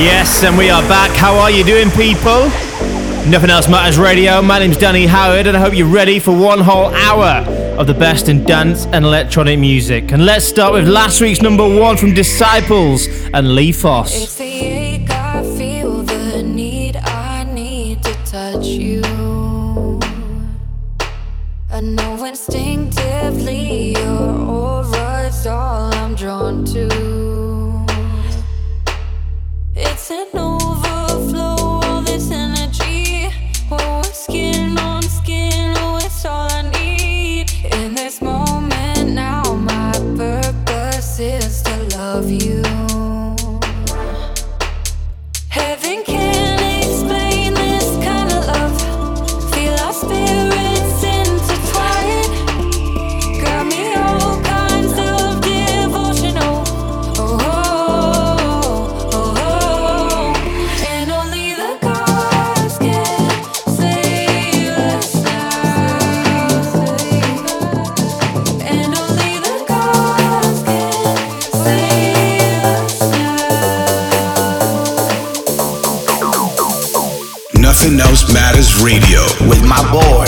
Yes, and we are back. How are you doing, people? Nothing Else Matters Radio. My name's Danny Howard, and I hope you're ready for one whole hour of the best in dance and electronic music. And let's start with last week's number one from Disciples and Lee Foss. My boy,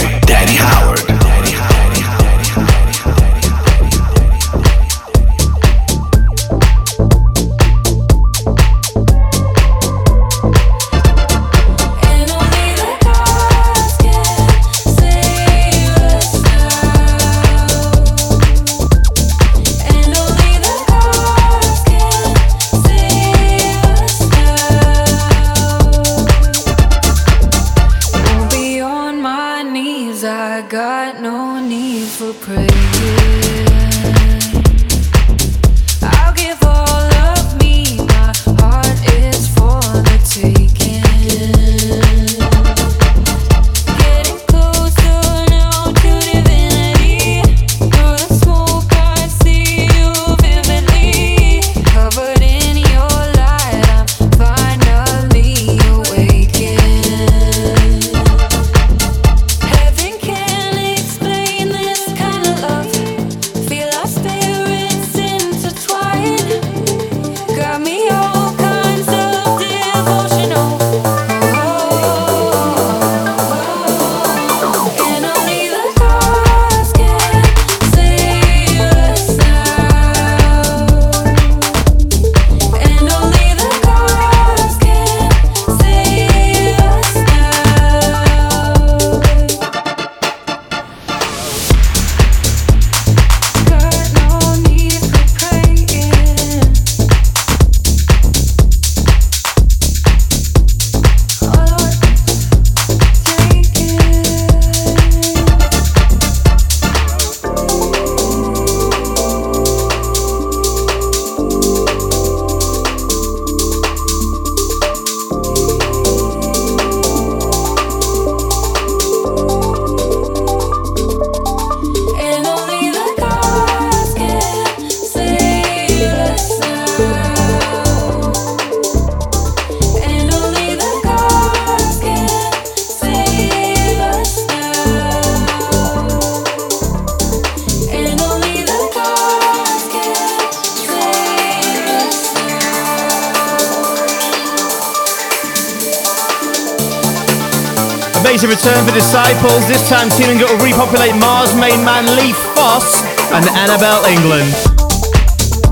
For Disciples, this time teaming up to repopulate Mars main man Lee Foss and Anabel Englund.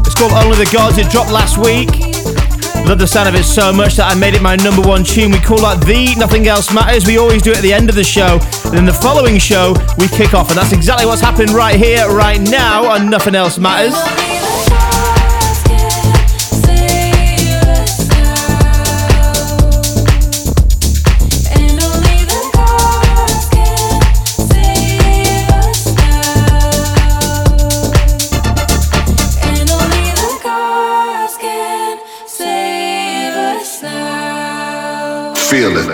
It's called Only the Gods, it dropped last week. Love the sound of it so much that I made it my number one tune. We call that The Nothing Else Matters. We always do it at the end of the show. And then the following show, we kick off. And that's exactly what's happening right here, right now on Nothing Else Matters.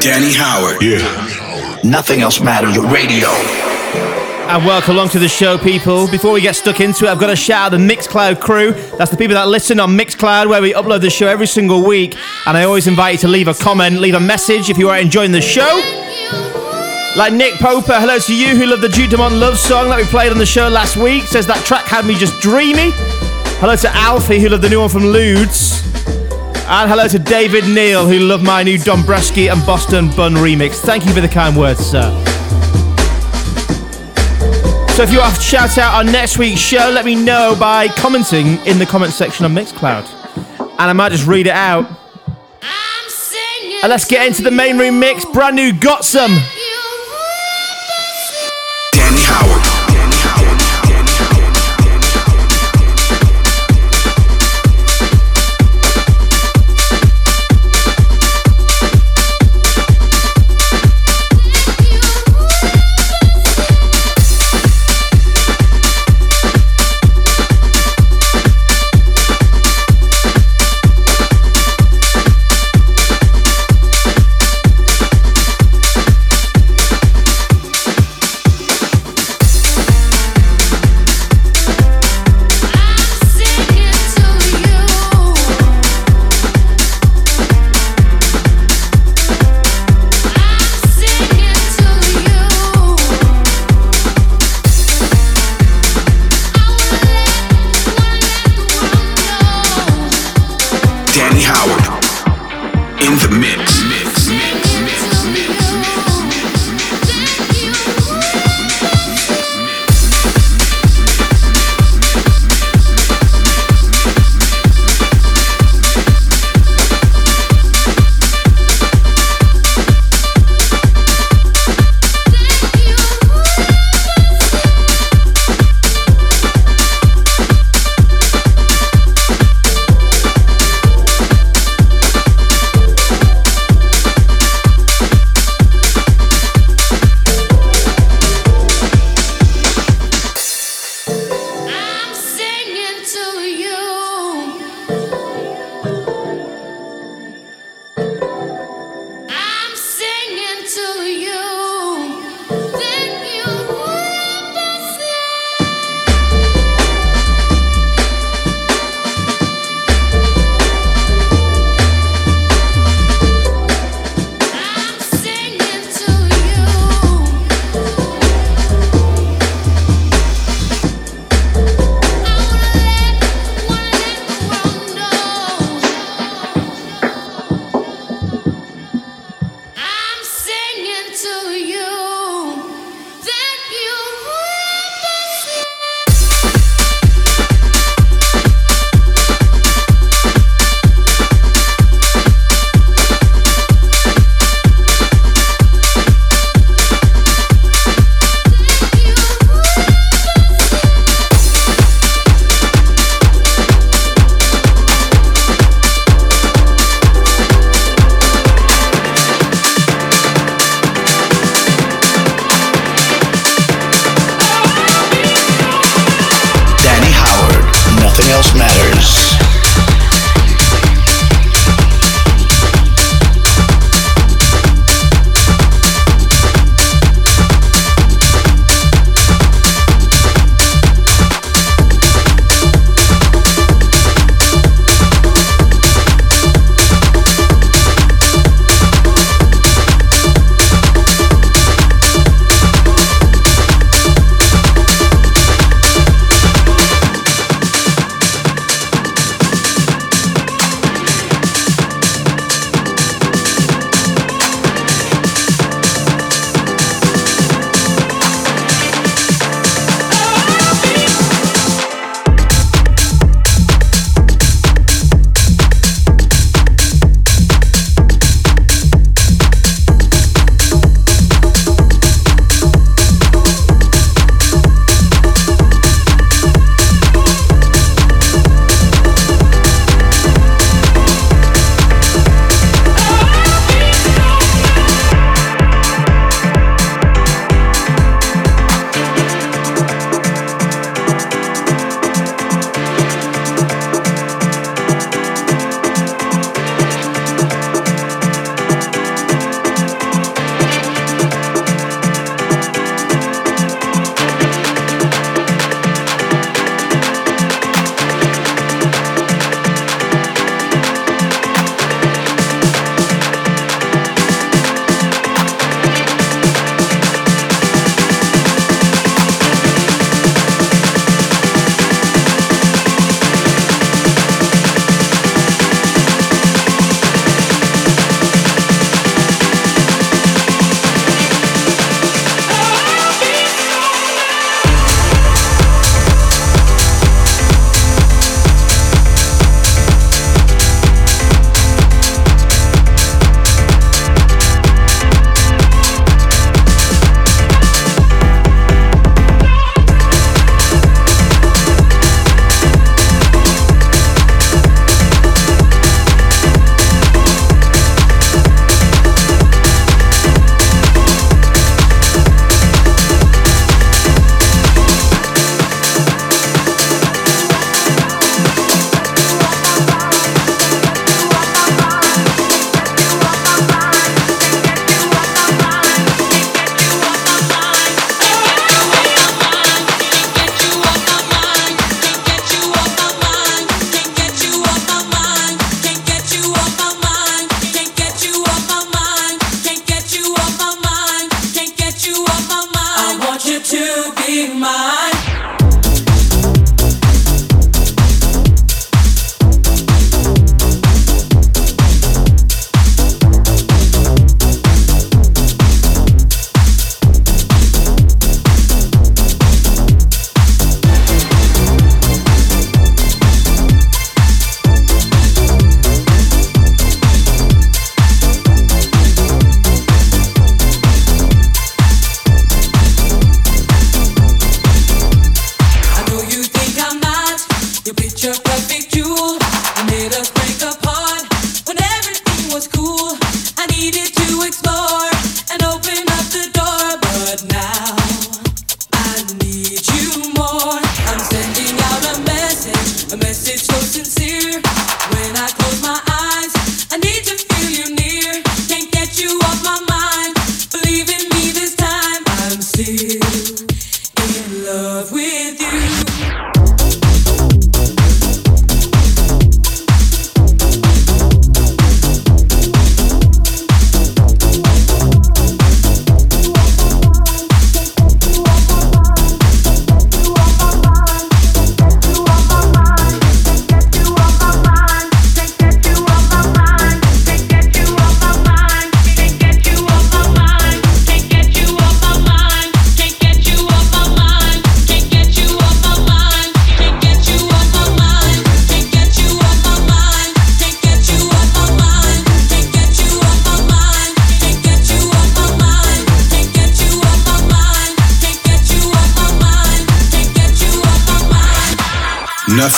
Danny Howard. Yeah. Nothing else matters. Radio. And welcome along to the show, people. Before we get stuck into it, I've got to shout out the Mixcloud crew. That's the people that listen on Mixcloud, where we upload the show every single week. And I always invite you to leave a comment, leave a message if you are enjoying the show. Like Nick Poper, hello to you who loved the Duke Dumont love song that we played on the show last week. Says that track had me just dreamy. Hello to Alfie who loved the new one from Ludes. And hello to David Neal who loved my new Dombresky and Boston Bun remix. Thank you for the kind words, sir. So if you want to shout out on next week's show, let me know by commenting in the comment section on Mixcloud. And I might just read it out. And let's get into the main room mix. Brand new Got Some.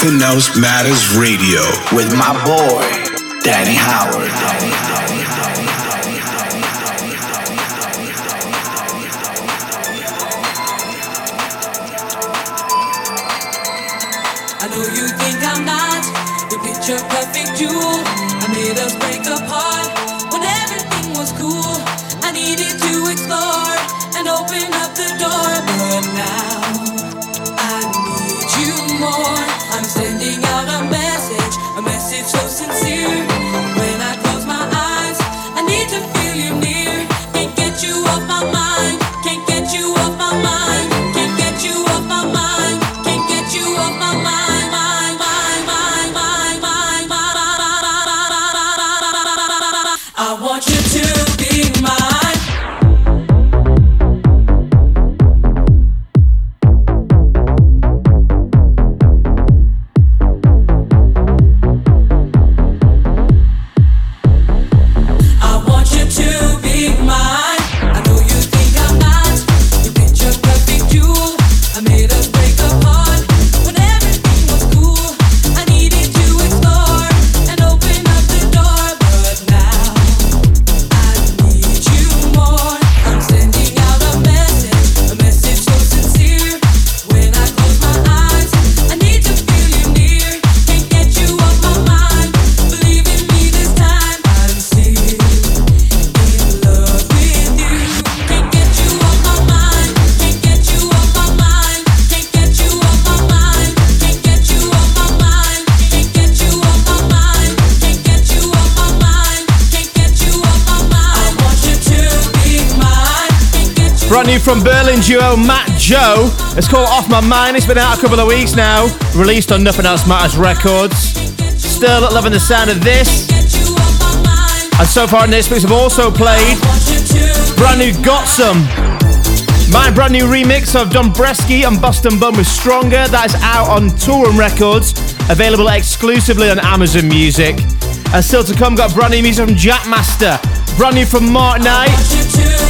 Nothing Else Matters Radio with my boy, Danny Howard. I know you think I'm not the picture perfect jewel. I made us break apart when everything was cool. I needed to explore and open up the door, but now so new from Berlin duo Matt Joe. It's called Off My Mind. It's been out a couple of weeks now. Released on Nothing Else Matters Records. Still loving the sound of this. And so far in this week's have also played brand new Got Some. My brand new remix of Dombresky and Boston Bun with Stronger. That is out on Touring Records. Available exclusively on Amazon Music. And still to come, got brand new music from Jackmaster. Brand new from Mark Knight.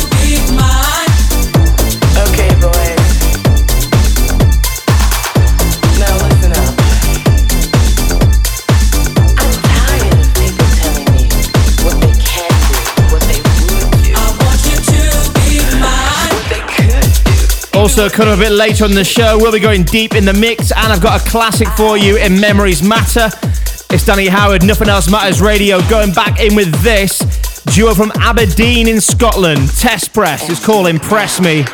Also, coming a bit later on the show, we'll be going deep in the mix, and I've got a classic for you in Memories Matter. It's Danny Howard, Nothing Else Matters Radio, going back in with this duo from Aberdeen in Scotland. Test Press is called Impress Me.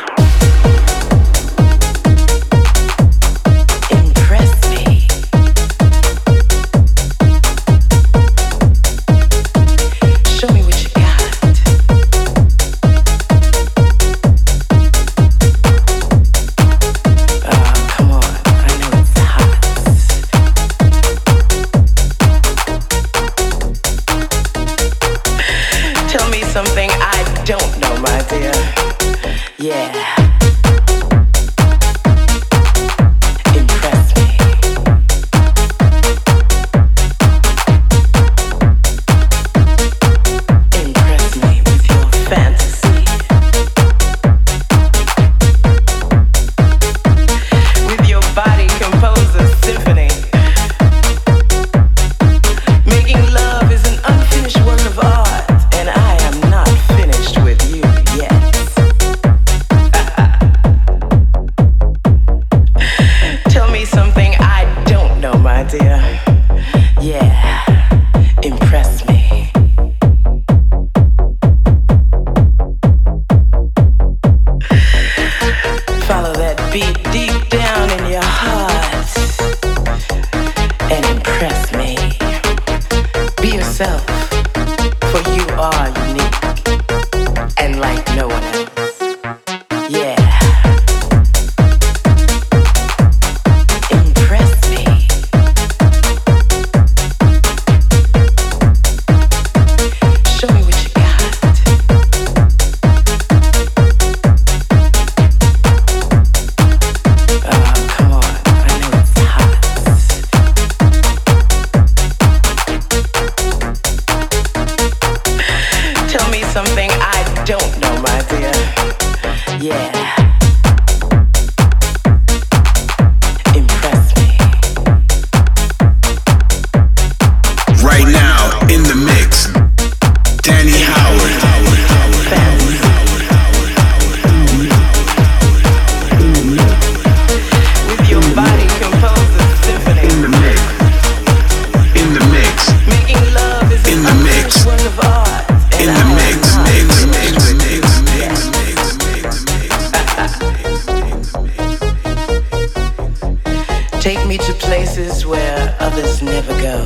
places where others never go.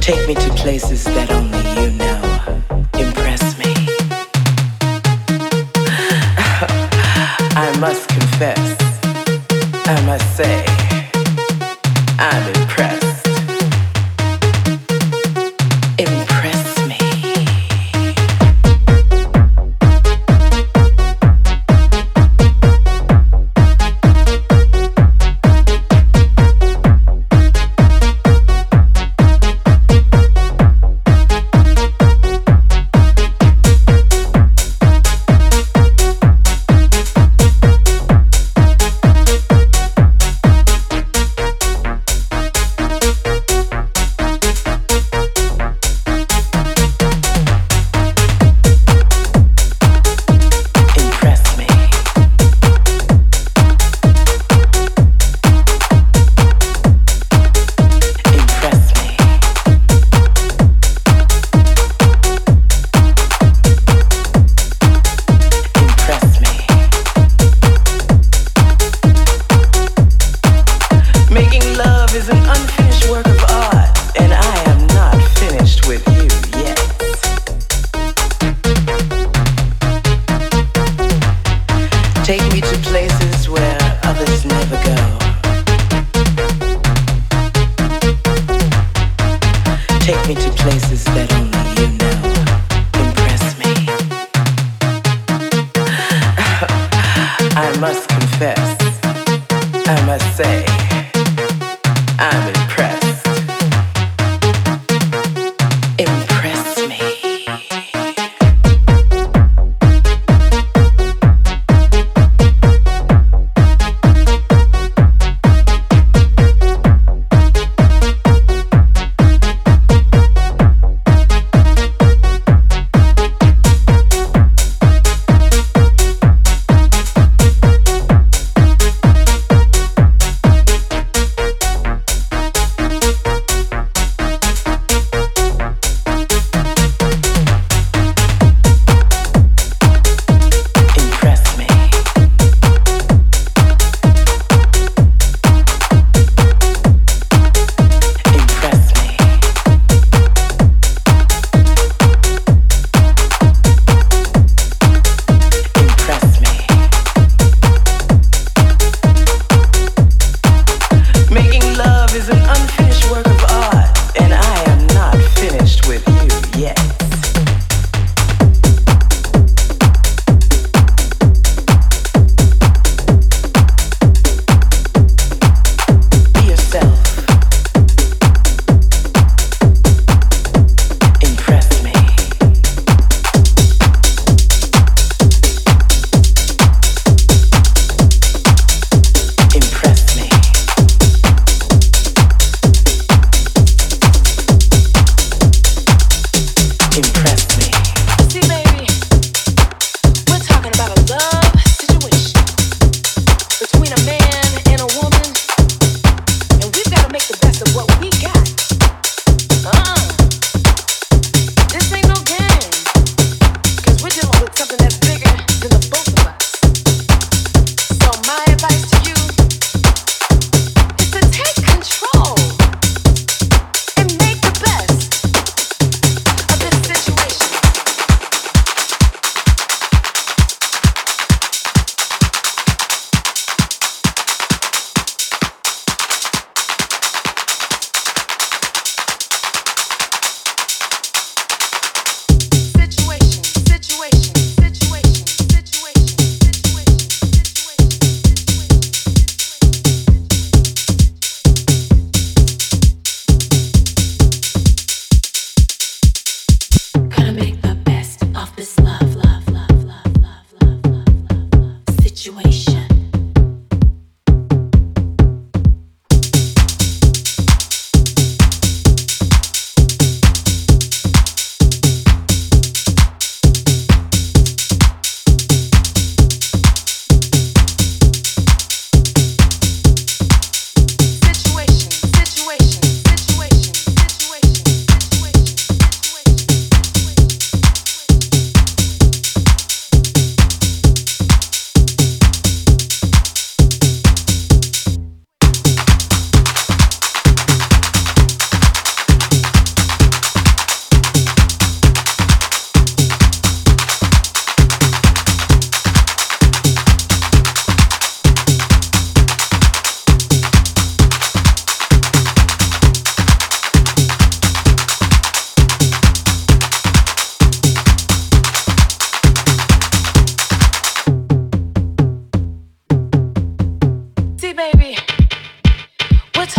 Take me to places that only you know. confess, I must say, I'm in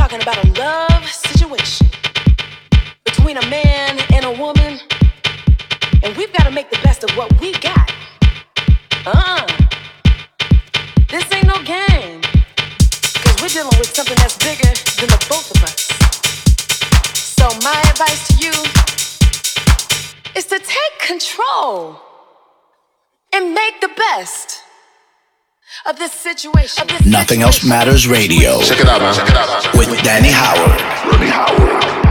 talking about a love situation between a man and a woman. And we've got to make the best of what we got. uh uh-uh. This ain't no game. Cause we're dealing with something that's bigger than the both of us. So my advice to you is to take control and make the best. Nothing Else. Matters Radio Check it out, man. Check it out, man. with Danny Howard. Rodney Howard.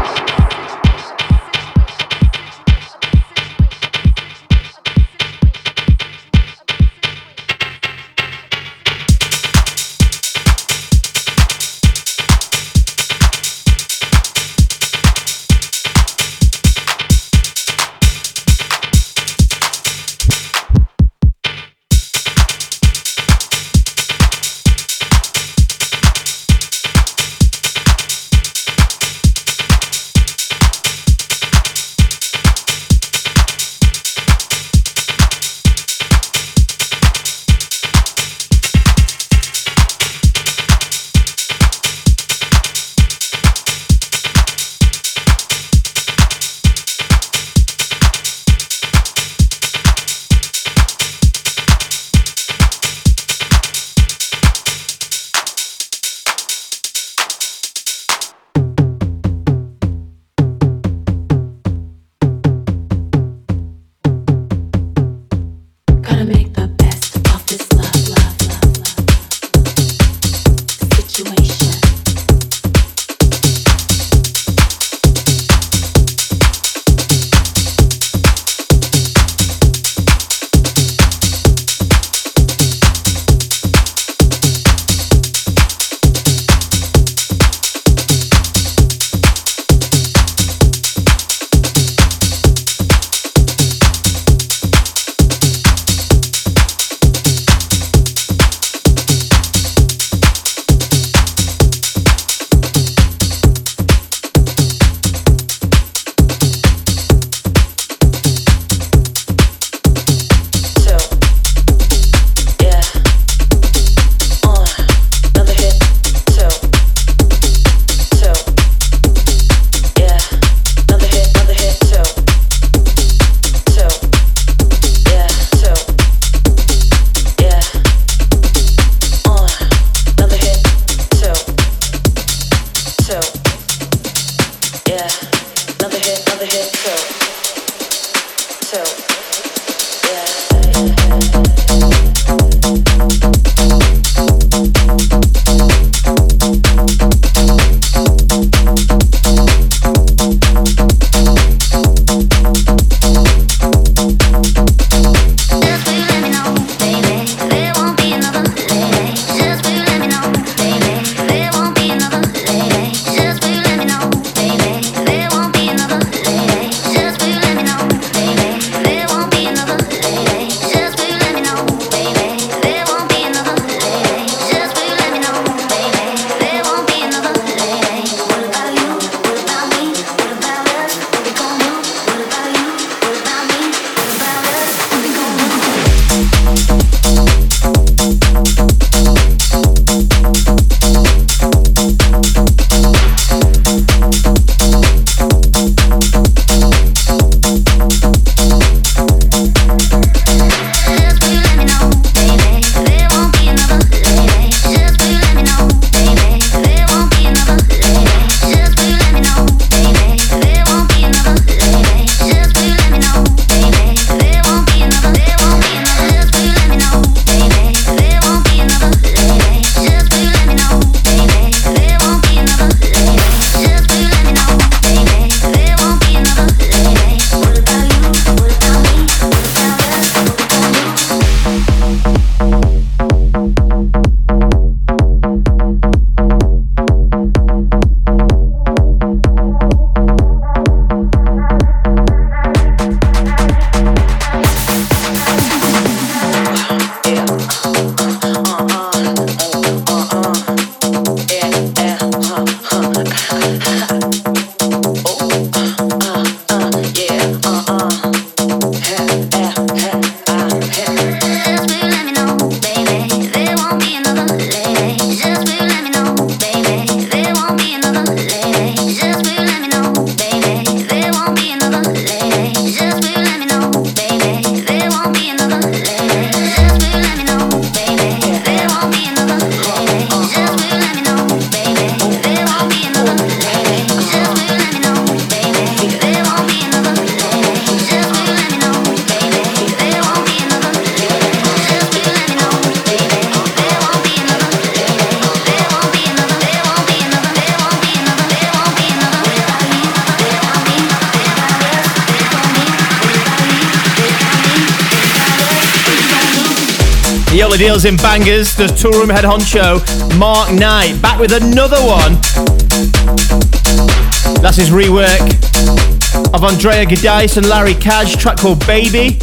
Yola Deals in Bangers, the Toolroom head honcho, Mark Knight, back with another one. That's his rework of Andrea Gadice and Larry Kaj, track called Baby.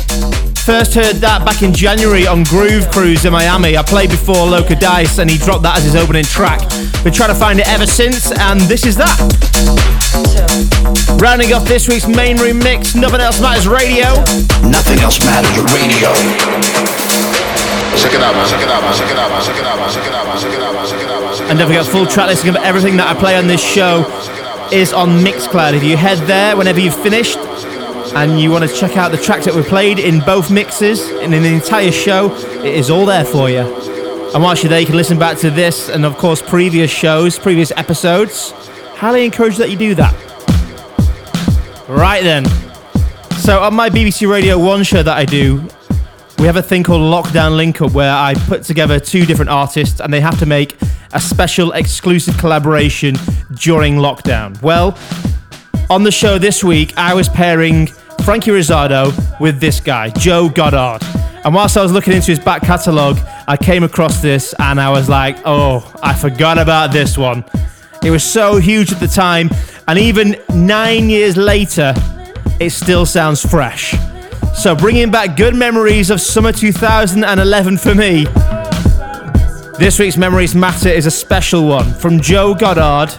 First heard that back in January on Groove Cruise in Miami. I played before Loco Dice and he dropped that as his opening track. Been trying to find it ever since, and this is that. Rounding off this week's main room mix, Nothing Else Matters Radio. Nothing else matters. Radio. Check it out, man. Check it out, man. Check it out, man. Check it out, man. Check it out, man. Check it out, man. Check it out, man. And don't forget, full track listing of everything that I play on this show is on Mixcloud. If you head there whenever you've finished and you want to check out the tracks that were played in both mixes and in the entire show, it is all there for you. And whilst you're there, you can listen back to this and, of course, previous shows, previous episodes. Highly encourage that you do that. Right then. So, on my BBC Radio 1 show that I do, we have a thing called Lockdown Link Up where I put together two different artists and they have to make a special exclusive collaboration during lockdown. Well, on the show this week, I was pairing Frankie Rosado with this guy, Joe Goddard. And whilst I was looking into his back catalogue, I came across this and I was like, oh, I forgot about this one. It was so huge at the time, and even nine years later, it still sounds fresh. So, bringing back good memories of summer 2011 for me. This week's Memories Matter is a special one from Joe Goddard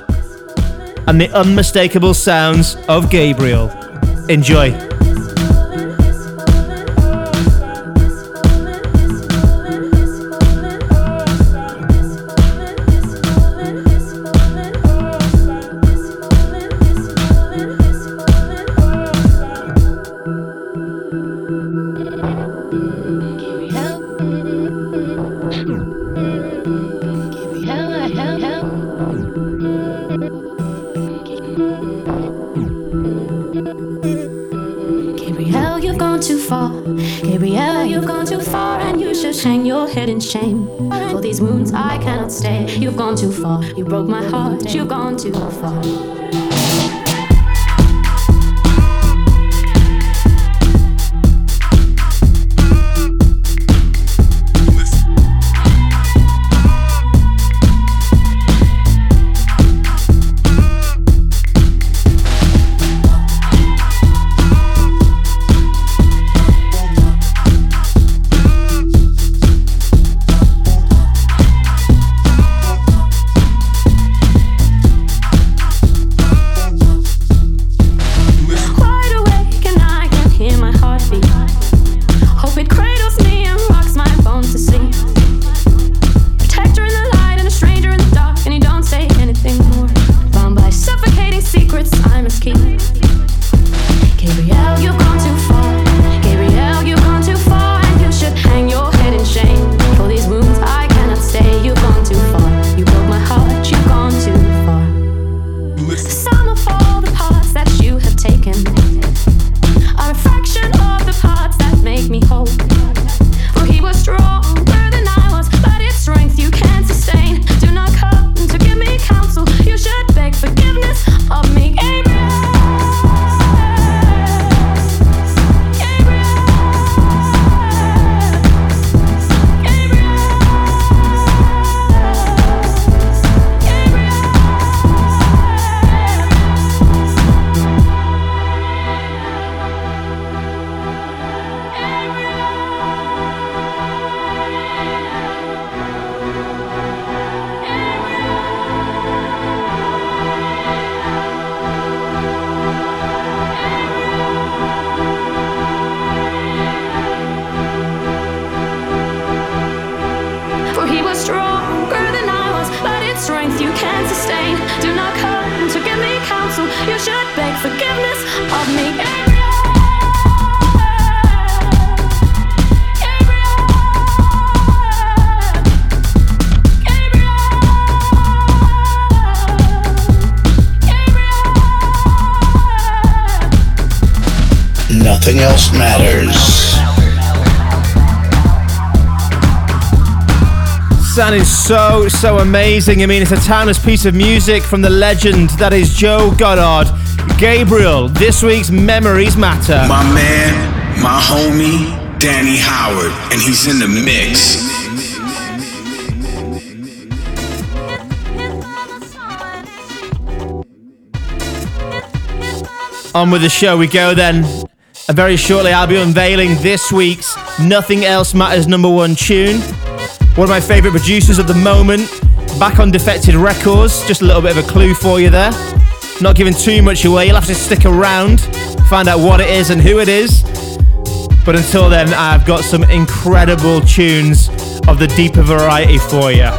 and the unmistakable sounds of Gabriel. Enjoy. Too far. so amazing. I mean, it's a timeless piece of music from the legend that is Joe Goddard. Gabriel, this week's Memories Matter. My man, my homie, Danny Howard, and he's in the mix. On with the show we go then. And very shortly, I'll be unveiling this week's Nothing Else Matters number one tune. One of my favourite producers at the moment, back on Defected Records. Just a little bit of a clue for you there. Not giving too much away, you'll have to stick around, find out what it is and who it is. But until then, I've got some incredible tunes of the deeper variety for you.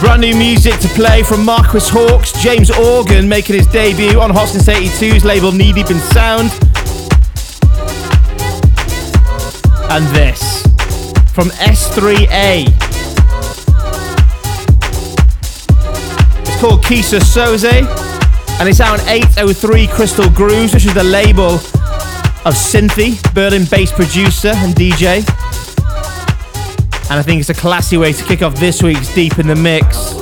Brand new music to play from Marquis Hawks, James Organ making his debut on Hot Since 82's label Knee Deep in Sound. And this from S3A. It's called Kisa Soze and it's out on 803 Crystal Grooves, which is the label of Cinthie, Berlin based producer and DJ. And I think it's a classy way to kick off this week's Deep in the Mix.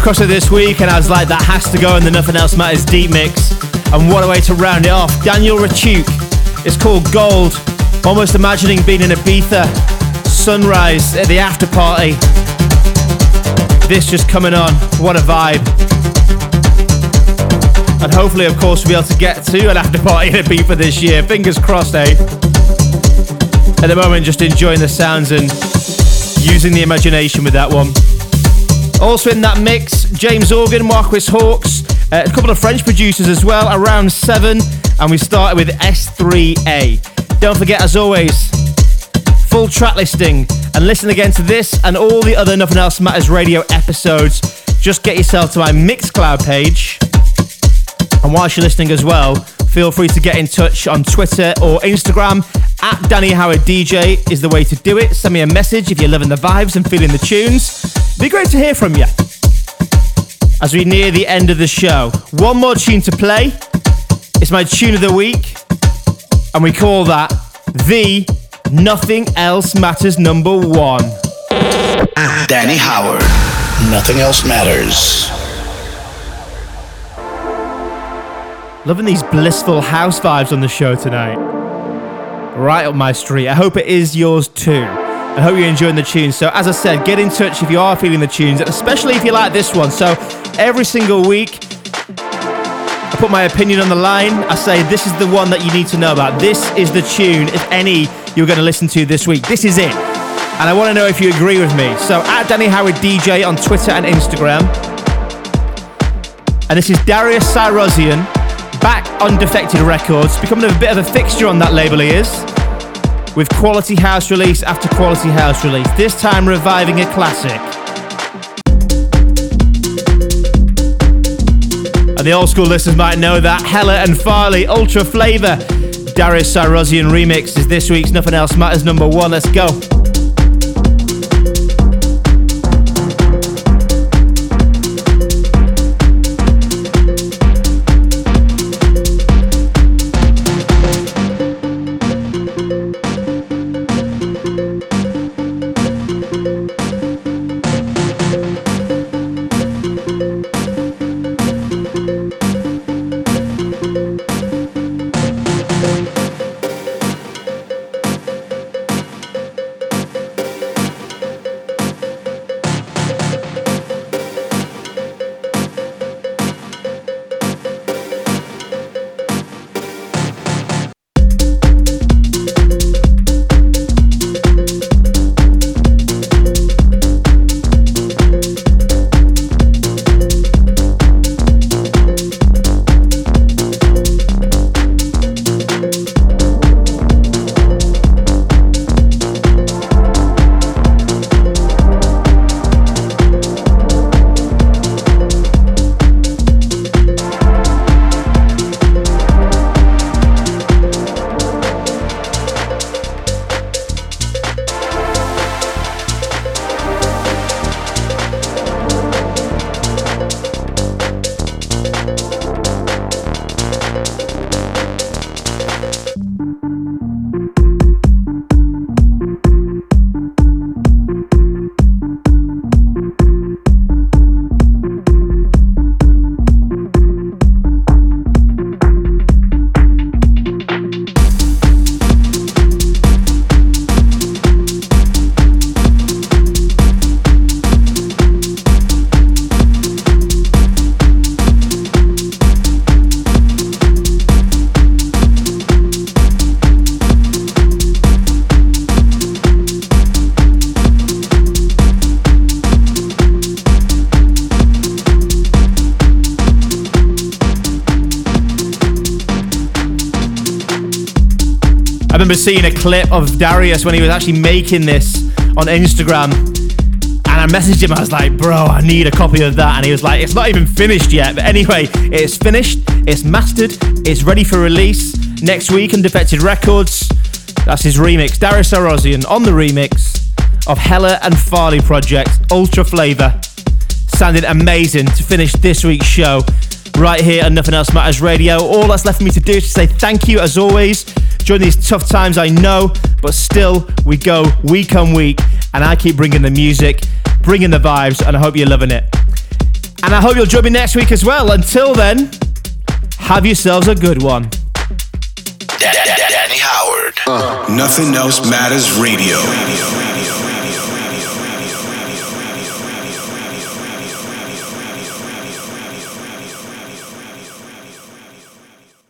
Across it this week and I was like, that has to go in the Nothing Else Matters Deep Mix. And what a way to round it off. Daniel Rachuk. It's called Gold. Almost imagining being in Ibiza. Sunrise at the after party. This just coming on. What a vibe. And hopefully, of course, we'll be able to get to an after party in Ibiza this year. Fingers crossed, eh? At the moment, just enjoying the sounds and using the imagination with that one. Also in that mix, James Organ, Marquis Hawks, uh, a couple of French producers as well, around seven, and we started with S3A. Don't forget, as always, full track listing and listen again to this and all the other Nothing Else Matters radio episodes. Just get yourself to my Mixcloud page. And whilst you're listening as well, feel free to get in touch on Twitter or Instagram. At Danny Howard DJ is the way to do it. Send me a message if you're loving the vibes and feeling the tunes. Be great to hear from you. As we near the end of the show, one more tune to play. It's my tune of the week, and we call that the Nothing Else Matters number one. Danny Howard. Nothing else matters. Loving these blissful house vibes on the show tonight. Right up my street. I hope it is yours too. I hope you're enjoying the tunes. So, as I said, get in touch if you are feeling the tunes, especially if you like this one. So, every single week, I put my opinion on the line. I say, this is the one that you need to know about. This is the tune, if any, you're going to listen to this week. This is it. And I want to know if you agree with me. So, at Danny Howard DJ on Twitter and Instagram. And this is Darius Syrossian Back on Defected Records, becoming a bit of a fixture on that label, he is. With quality house release after quality house release, this time reviving a classic. And the old school listeners might know that Heller and Farley Ultra Flava Darius Syrossian remix is this week's Nothing Else Matters number one. Let's go. Remember seeing a clip of Darius when he was actually making this on Instagram. And I messaged him, I was like, bro, I need a copy of that. And he was like, it's not even finished yet. But anyway, it's finished, it's mastered, it's ready for release next week on Defected Records. That's his remix. Darius Syrossian on the remix of Heller and Farley Project, Ultra Flava. Sounded amazing to finish this week's show right here on Nothing Else Matters Radio. All that's left for me to do is to say thank you as always during these tough times, I know, but still we go week on week and I keep bringing the music, bringing the vibes, and I hope you're loving it. And I hope you'll join me next week as well. Until then, have yourselves a good one. Danny Howard. Nothing else matters radio.